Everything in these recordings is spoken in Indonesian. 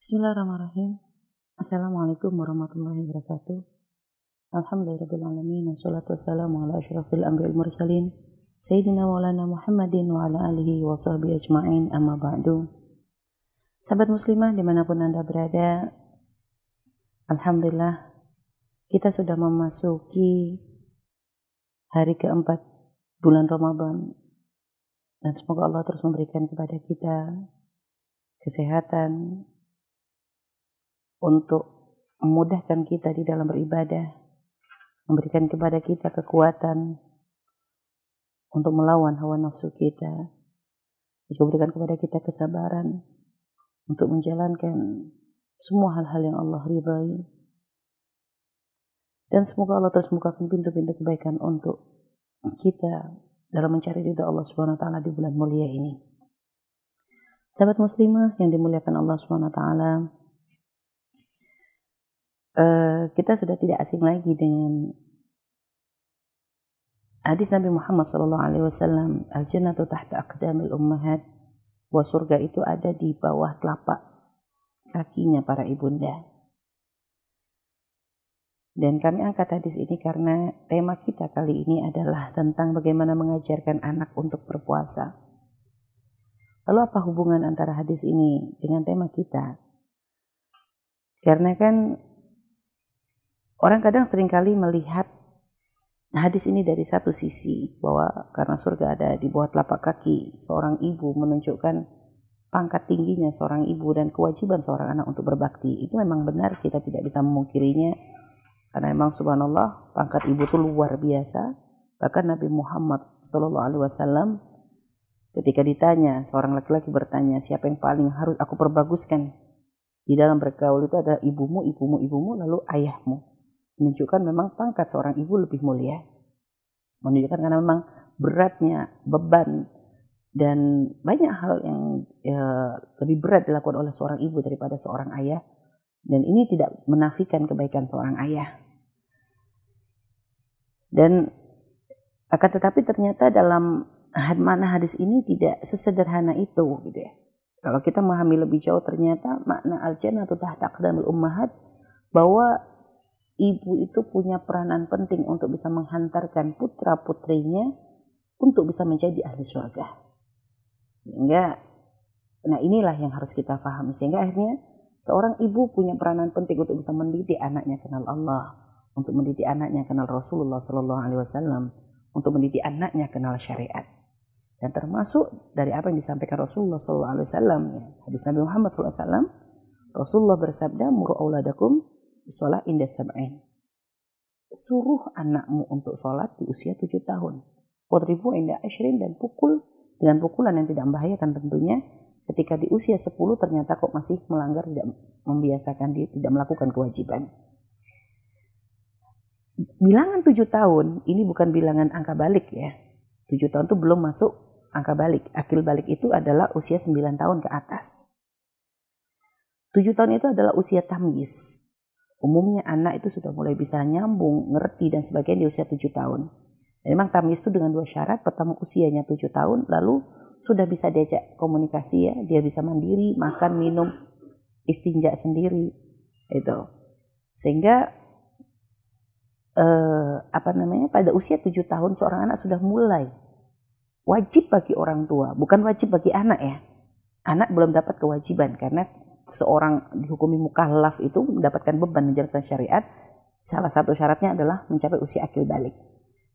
Bismillahirrahmanirrahim. Assalamualaikum warahmatullahi wabarakatuh. Alhamdulillahirrahmanirrahim. Wassalatu wassalamu ala ashrafil anbiya'il mursalin. Sayyidina maulana Muhammadin wa ala alihi wa sahbihi ajma'in amma ba'du. Sahabat muslimah di mana pun anda berada, Alhamdulillah kita sudah memasuki hari keempat bulan Ramadan dan semoga Allah terus memberikan kepada kita kesehatan, untuk memudahkan kita di dalam beribadah, memberikan kepada kita kekuatan untuk melawan hawa nafsu kita, juga memberikan kepada kita kesabaran untuk menjalankan semua hal-hal yang Allah ridhai. Dan semoga Allah terus membukakan pintu-pintu kebaikan untuk kita dalam mencari ridha Allah Subhanahu taala di bulan mulia ini. Sahabat muslimah yang dimuliakan Allah Subhanahu wa taala, uh, kita sudah tidak asing lagi dengan hadis Nabi Muhammad Shallallahu Alaihi Wasallam al jannatu tahta aqdamil ummahat bahwa surga itu ada di bawah telapak kakinya para ibunda. Dan kami angkat hadis ini karena tema kita kali ini adalah tentang bagaimana mengajarkan anak untuk berpuasa. Lalu apa hubungan antara hadis ini dengan tema kita? Karena kan Orang kadang sering kali melihat hadis ini dari satu sisi bahwa karena surga ada di bawah telapak kaki seorang ibu menunjukkan pangkat tingginya seorang ibu dan kewajiban seorang anak untuk berbakti. Itu memang benar kita tidak bisa memungkirinya. Karena memang subhanallah pangkat ibu itu luar biasa. Bahkan Nabi Muhammad Wasallam ketika ditanya seorang laki-laki bertanya siapa yang paling harus aku perbaguskan? Di dalam bergaul itu ada ibumu ibumu ibumu lalu ayahmu menunjukkan memang pangkat seorang ibu lebih mulia. Menunjukkan karena memang beratnya beban dan banyak hal yang ya, lebih berat dilakukan oleh seorang ibu daripada seorang ayah. Dan ini tidak menafikan kebaikan seorang ayah. Dan akan tetapi ternyata dalam mana hadis ini tidak sesederhana itu gitu ya. Kalau kita memahami lebih jauh ternyata makna al-jannah atau tahta ummahat bahwa ibu itu punya peranan penting untuk bisa menghantarkan putra-putrinya untuk bisa menjadi ahli surga. Sehingga, nah inilah yang harus kita pahami. Sehingga akhirnya seorang ibu punya peranan penting untuk bisa mendidik anaknya kenal Allah, untuk mendidik anaknya kenal Rasulullah Wasallam, untuk mendidik anaknya kenal syariat. Dan termasuk dari apa yang disampaikan Rasulullah Wasallam, ya, hadis Nabi Muhammad Wasallam, Rasulullah bersabda, "Muru auladakum sholat indah sab'in. Suruh anakmu untuk sholat di usia tujuh tahun. Wadribu indah ashrin dan pukul dengan pukulan yang tidak membahayakan tentunya ketika di usia sepuluh ternyata kok masih melanggar tidak membiasakan dia tidak melakukan kewajiban. Bilangan tujuh tahun ini bukan bilangan angka balik ya. Tujuh tahun itu belum masuk angka balik. Akil balik itu adalah usia sembilan tahun ke atas. Tujuh tahun itu adalah usia tamyiz. Umumnya anak itu sudah mulai bisa nyambung, ngerti dan sebagainya di usia 7 tahun. Dan memang tamis itu dengan dua syarat. Pertama usianya 7 tahun, lalu sudah bisa diajak komunikasi ya. Dia bisa mandiri, makan, minum, istinja sendiri. Itu. Sehingga eh, apa namanya pada usia 7 tahun seorang anak sudah mulai wajib bagi orang tua, bukan wajib bagi anak ya. Anak belum dapat kewajiban karena seorang dihukumi mukallaf itu mendapatkan beban menjalankan syariat, salah satu syaratnya adalah mencapai usia akil balik.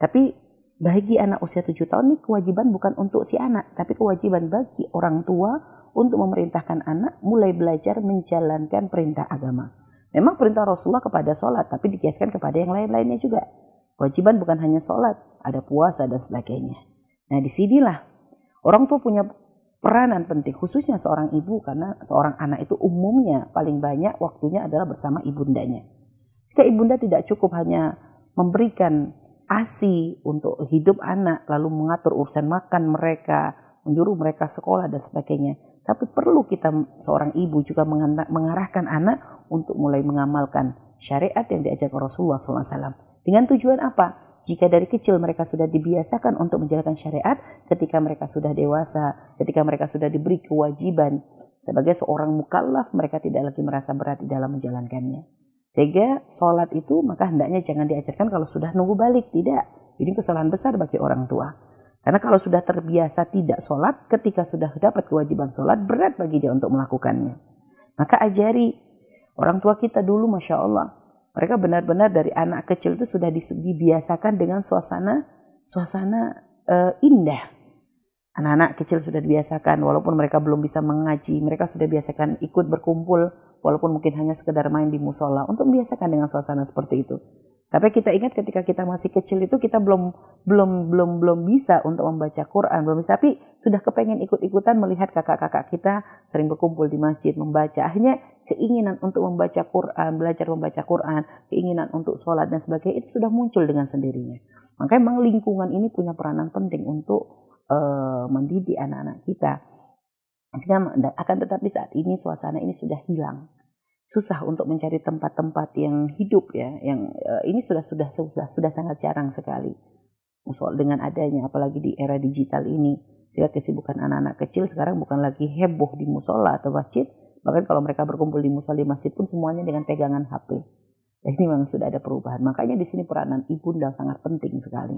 Tapi bagi anak usia 7 tahun ini kewajiban bukan untuk si anak, tapi kewajiban bagi orang tua untuk memerintahkan anak mulai belajar menjalankan perintah agama. Memang perintah Rasulullah kepada sholat, tapi dikiaskan kepada yang lain-lainnya juga. Kewajiban bukan hanya sholat, ada puasa dan sebagainya. Nah di sinilah orang tua punya peranan penting khususnya seorang ibu karena seorang anak itu umumnya paling banyak waktunya adalah bersama ibundanya. Jika ibunda tidak cukup hanya memberikan ASI untuk hidup anak lalu mengatur urusan makan mereka, menyuruh mereka sekolah dan sebagainya, tapi perlu kita seorang ibu juga mengarahkan anak untuk mulai mengamalkan syariat yang diajarkan Rasulullah SAW. Dengan tujuan apa? Jika dari kecil mereka sudah dibiasakan untuk menjalankan syariat, ketika mereka sudah dewasa, ketika mereka sudah diberi kewajiban sebagai seorang mukallaf, mereka tidak lagi merasa berat di dalam menjalankannya. Sehingga sholat itu maka hendaknya jangan diajarkan kalau sudah nunggu balik. Tidak. Ini kesalahan besar bagi orang tua. Karena kalau sudah terbiasa tidak sholat, ketika sudah dapat kewajiban sholat, berat bagi dia untuk melakukannya. Maka ajari orang tua kita dulu, Masya Allah. Mereka benar-benar dari anak kecil itu sudah dibiasakan dengan suasana suasana uh, indah. Anak-anak kecil sudah dibiasakan, walaupun mereka belum bisa mengaji, mereka sudah biasakan ikut berkumpul walaupun mungkin hanya sekedar main di musola untuk membiasakan dengan suasana seperti itu. Sampai kita ingat ketika kita masih kecil itu kita belum belum belum belum bisa untuk membaca Quran, belum bisa tapi sudah kepengen ikut-ikutan melihat kakak-kakak kita sering berkumpul di masjid membaca. Akhirnya keinginan untuk membaca Quran, belajar membaca Quran, keinginan untuk sholat dan sebagainya itu sudah muncul dengan sendirinya. Makanya memang lingkungan ini punya peranan penting untuk uh, mendidik anak-anak kita. Sehingga akan tetapi saat ini suasana ini sudah hilang. Susah untuk mencari tempat-tempat yang hidup ya, yang uh, ini sudah sudah sudah sudah sangat jarang sekali. Soal dengan adanya apalagi di era digital ini, sehingga kesibukan anak-anak kecil sekarang bukan lagi heboh di musola atau masjid, bahkan kalau mereka berkumpul di musola di masjid pun semuanya dengan pegangan HP. Nah, ini memang sudah ada perubahan. Makanya di sini peranan ibunda sangat penting sekali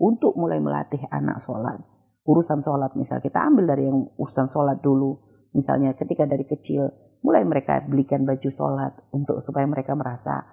untuk mulai melatih anak sholat urusan sholat misal kita ambil dari yang urusan sholat dulu misalnya ketika dari kecil mulai mereka belikan baju sholat untuk supaya mereka merasa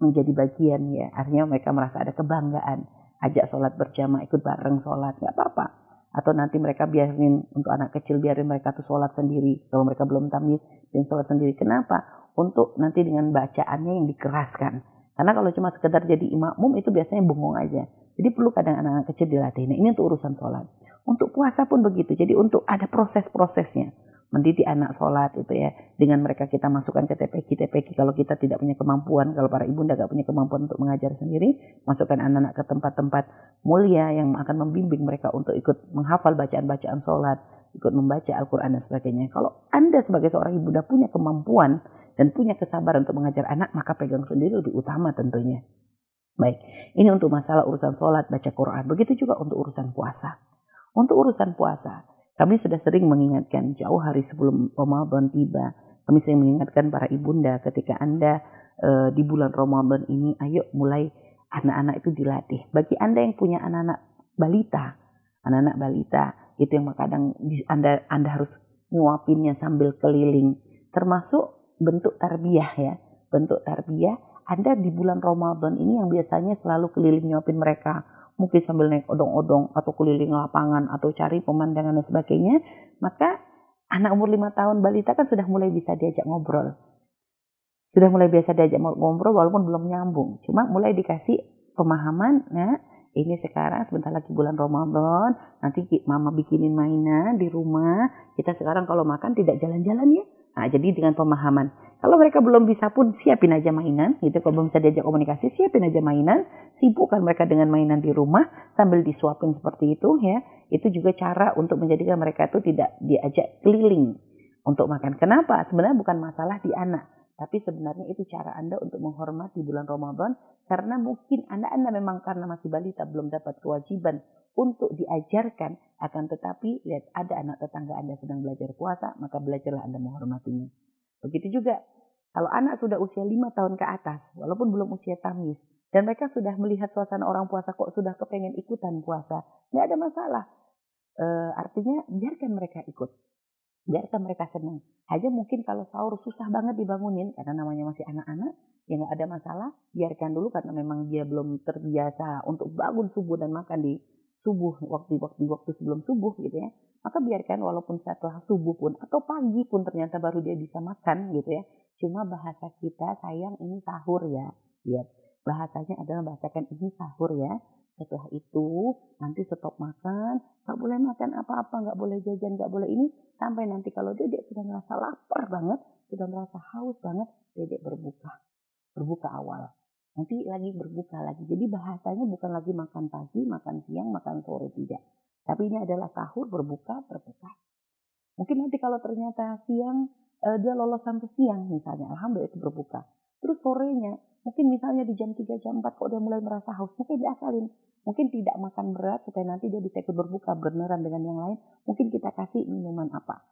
menjadi bagian ya artinya mereka merasa ada kebanggaan ajak sholat berjamaah ikut bareng sholat nggak apa-apa atau nanti mereka biarin untuk anak kecil biarin mereka tuh sholat sendiri kalau mereka belum tamis dan sholat sendiri kenapa untuk nanti dengan bacaannya yang dikeraskan karena kalau cuma sekedar jadi imam itu biasanya bengong aja jadi perlu kadang anak-anak kecil dilatih. Nah, ini untuk urusan sholat. Untuk puasa pun begitu. Jadi untuk ada proses-prosesnya. Mendidik anak sholat itu ya. Dengan mereka kita masukkan ke TPK. TPK kalau kita tidak punya kemampuan. Kalau para ibu tidak punya kemampuan untuk mengajar sendiri. Masukkan anak-anak ke tempat-tempat mulia yang akan membimbing mereka untuk ikut menghafal bacaan-bacaan sholat. Ikut membaca Al-Quran dan sebagainya. Kalau Anda sebagai seorang ibu sudah punya kemampuan dan punya kesabaran untuk mengajar anak. Maka pegang sendiri lebih utama tentunya. Baik, ini untuk masalah urusan sholat, baca Quran. Begitu juga untuk urusan puasa. Untuk urusan puasa, kami sudah sering mengingatkan jauh hari sebelum Ramadan tiba. Kami sering mengingatkan para ibunda ketika Anda e, di bulan Ramadan ini, ayo mulai anak-anak itu dilatih. Bagi Anda yang punya anak-anak balita, anak-anak balita, itu yang kadang Anda, Anda harus nyuapinnya sambil keliling. Termasuk bentuk tarbiyah ya. Bentuk tarbiyah anda di bulan Ramadan ini yang biasanya selalu keliling nyuapin mereka, mungkin sambil naik odong-odong atau keliling lapangan atau cari pemandangan dan sebagainya, maka anak umur lima tahun balita kan sudah mulai bisa diajak ngobrol. Sudah mulai biasa diajak ngobrol walaupun belum nyambung. Cuma mulai dikasih pemahaman, nah ini sekarang sebentar lagi bulan Ramadan, nanti mama bikinin mainan di rumah. Kita sekarang kalau makan tidak jalan-jalan ya, Nah, jadi dengan pemahaman. Kalau mereka belum bisa pun siapin aja mainan, gitu. Kalau belum bisa diajak komunikasi, siapin aja mainan. Sibukkan mereka dengan mainan di rumah sambil disuapin seperti itu, ya. Itu juga cara untuk menjadikan mereka itu tidak diajak keliling untuk makan. Kenapa? Sebenarnya bukan masalah di anak, tapi sebenarnya itu cara Anda untuk menghormati bulan Ramadan karena mungkin Anda Anda memang karena masih balita belum dapat kewajiban untuk diajarkan. Akan tetapi lihat ada anak tetangga Anda sedang belajar puasa maka belajarlah Anda menghormatinya. Begitu juga kalau anak sudah usia lima tahun ke atas walaupun belum usia tamis dan mereka sudah melihat suasana orang puasa kok sudah kepengen ikutan puasa nggak ada masalah. E, artinya biarkan mereka ikut biarkan mereka senang. Aja mungkin kalau sahur susah banget dibangunin karena namanya masih anak-anak, ya nggak ada masalah, biarkan dulu karena memang dia belum terbiasa untuk bangun subuh dan makan di subuh waktu waktu waktu sebelum subuh gitu ya. Maka biarkan walaupun setelah subuh pun atau pagi pun ternyata baru dia bisa makan gitu ya. Cuma bahasa kita sayang ini sahur ya lihat. Bahasanya adalah bahasakan ini sahur ya setelah itu nanti stop makan nggak boleh makan apa-apa nggak boleh jajan nggak boleh ini sampai nanti kalau dedek sudah merasa lapar banget sudah merasa haus banget dedek berbuka berbuka awal nanti lagi berbuka lagi. Jadi bahasanya bukan lagi makan pagi, makan siang, makan sore tidak. Tapi ini adalah sahur, berbuka, berbuka. Mungkin nanti kalau ternyata siang uh, dia lolos sampai siang misalnya, alhamdulillah itu berbuka. Terus sorenya Mungkin misalnya di jam 3, jam 4 kok dia mulai merasa haus, mungkin diakalin. Mungkin tidak makan berat supaya nanti dia bisa ikut berbuka beneran dengan yang lain. Mungkin kita kasih minuman apa?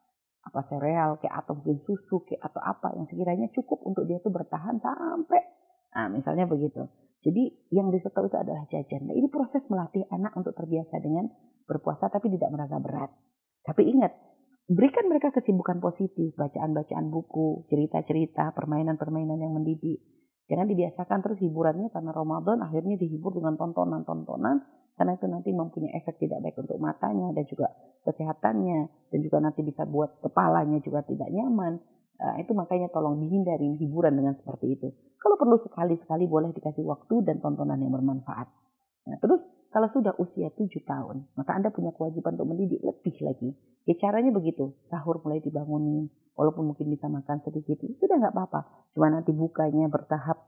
Apa sereal kayak atau mungkin susu kayak atau apa yang sekiranya cukup untuk dia tuh bertahan sampai nah misalnya begitu. Jadi yang disetor itu adalah jajan. Nah, ini proses melatih anak untuk terbiasa dengan berpuasa tapi tidak merasa berat. Tapi ingat, berikan mereka kesibukan positif, bacaan-bacaan buku, cerita-cerita, permainan-permainan yang mendidik. Jangan dibiasakan terus hiburannya karena Ramadan akhirnya dihibur dengan tontonan-tontonan karena itu nanti mempunyai efek tidak baik untuk matanya dan juga kesehatannya dan juga nanti bisa buat kepalanya juga tidak nyaman. Uh, itu makanya tolong dihindari hiburan dengan seperti itu. Kalau perlu sekali-sekali boleh dikasih waktu dan tontonan yang bermanfaat. Nah, terus kalau sudah usia 7 tahun, maka Anda punya kewajiban untuk mendidik lebih lagi. Ya caranya begitu, sahur mulai dibangunin, walaupun mungkin bisa makan sedikit, ya sudah nggak apa-apa. Cuma nanti bukanya bertahap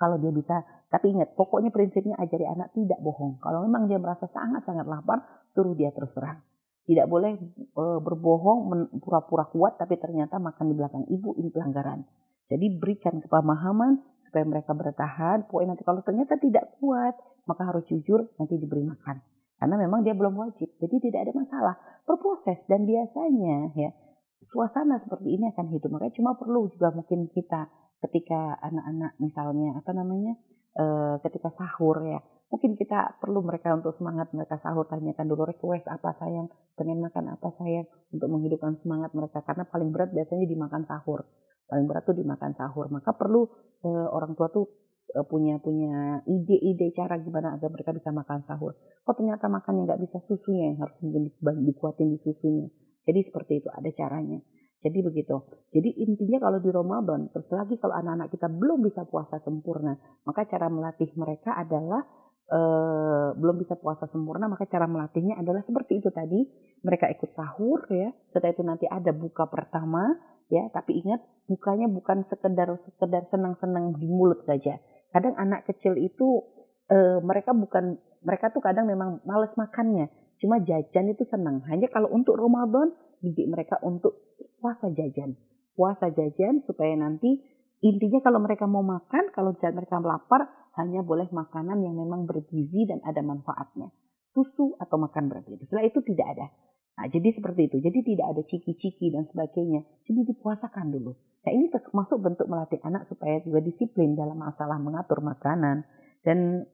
kalau dia bisa. Tapi ingat, pokoknya prinsipnya ajari anak tidak bohong. Kalau memang dia merasa sangat-sangat lapar, suruh dia terus terang. Tidak boleh e, berbohong, pura-pura kuat, tapi ternyata makan di belakang ibu, ini pelanggaran. Jadi berikan kepemahaman supaya mereka bertahan. Pokoknya nanti kalau ternyata tidak kuat, maka harus jujur nanti diberi makan. Karena memang dia belum wajib, jadi tidak ada masalah. Berproses dan biasanya ya suasana seperti ini akan hidup. Makanya cuma perlu juga mungkin kita ketika anak-anak misalnya apa namanya e, ketika sahur ya mungkin kita perlu mereka untuk semangat mereka sahur tanyakan dulu request apa sayang? Pengen makan apa sayang? Untuk menghidupkan semangat mereka. Karena paling berat biasanya dimakan sahur. Paling berat tuh dimakan sahur. Maka perlu e, orang tua tuh e, punya punya ide-ide cara gimana agar mereka bisa makan sahur. Kok ternyata makannya nggak bisa susunya yang harus mungkin dikuatin di susunya jadi seperti itu ada caranya jadi begitu. Jadi intinya kalau di Ramadan, terus lagi kalau anak-anak kita belum bisa puasa sempurna, maka cara melatih mereka adalah eh, belum bisa puasa sempurna, maka cara melatihnya adalah seperti itu tadi. Mereka ikut sahur ya. Setelah itu nanti ada buka pertama, ya tapi ingat bukanya bukan sekedar sekedar senang-senang di mulut saja kadang anak kecil itu e, mereka bukan mereka tuh kadang memang males makannya cuma jajan itu senang hanya kalau untuk Ramadan didik mereka untuk puasa jajan puasa jajan supaya nanti intinya kalau mereka mau makan kalau saat mereka lapar hanya boleh makanan yang memang bergizi dan ada manfaatnya susu atau makan berat itu setelah itu tidak ada Nah, jadi seperti itu. Jadi tidak ada ciki-ciki dan sebagainya. Jadi dipuasakan dulu. Nah, ini termasuk bentuk melatih anak supaya juga disiplin dalam masalah mengatur makanan. Dan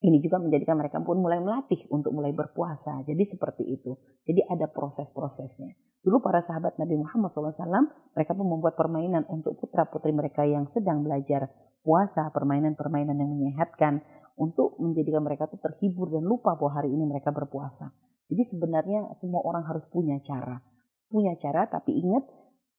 ini juga menjadikan mereka pun mulai melatih untuk mulai berpuasa. Jadi seperti itu. Jadi ada proses-prosesnya. Dulu para sahabat Nabi Muhammad SAW, mereka pun membuat permainan untuk putra-putri mereka yang sedang belajar puasa, permainan-permainan yang menyehatkan, untuk menjadikan mereka tuh terhibur dan lupa bahwa hari ini mereka berpuasa. Jadi sebenarnya semua orang harus punya cara. Punya cara tapi ingat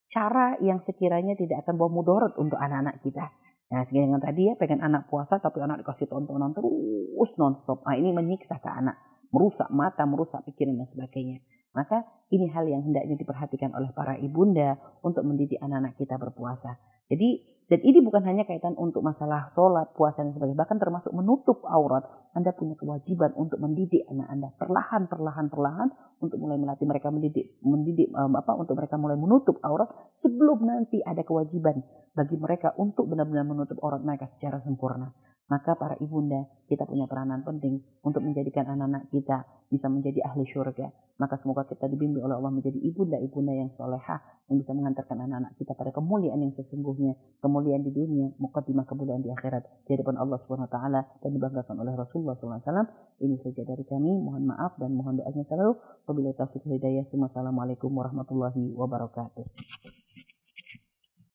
cara yang sekiranya tidak akan bawa mudorot untuk anak-anak kita. Nah, yang tadi ya pengen anak puasa tapi anak dikasih tontonan terus nonstop. Nah, ini menyiksa ke anak, merusak mata, merusak pikiran dan sebagainya. Maka ini hal yang hendaknya diperhatikan oleh para ibunda untuk mendidik anak-anak kita berpuasa. Jadi dan ini bukan hanya kaitan untuk masalah sholat, puasa dan sebagainya, bahkan termasuk menutup aurat. Anda punya kewajiban untuk mendidik anak Anda perlahan, perlahan, perlahan untuk mulai melatih mereka mendidik, mendidik um, apa untuk mereka mulai menutup aurat sebelum nanti ada kewajiban bagi mereka untuk benar-benar menutup aurat mereka secara sempurna. Maka para ibunda kita punya peranan penting untuk menjadikan anak-anak kita bisa menjadi ahli syurga. Maka semoga kita dibimbing oleh Allah menjadi ibunda-ibunda yang soleha yang bisa mengantarkan anak-anak kita pada kemuliaan yang sesungguhnya, kemuliaan di dunia, mukaddimah kemuliaan di akhirat di hadapan Allah Subhanahu wa taala dan dibanggakan oleh Rasulullah SAW. Ini saja dari kami. Mohon maaf dan mohon doanya selalu. Wabillahi taufiq hidayah. Wassalamualaikum warahmatullahi wabarakatuh.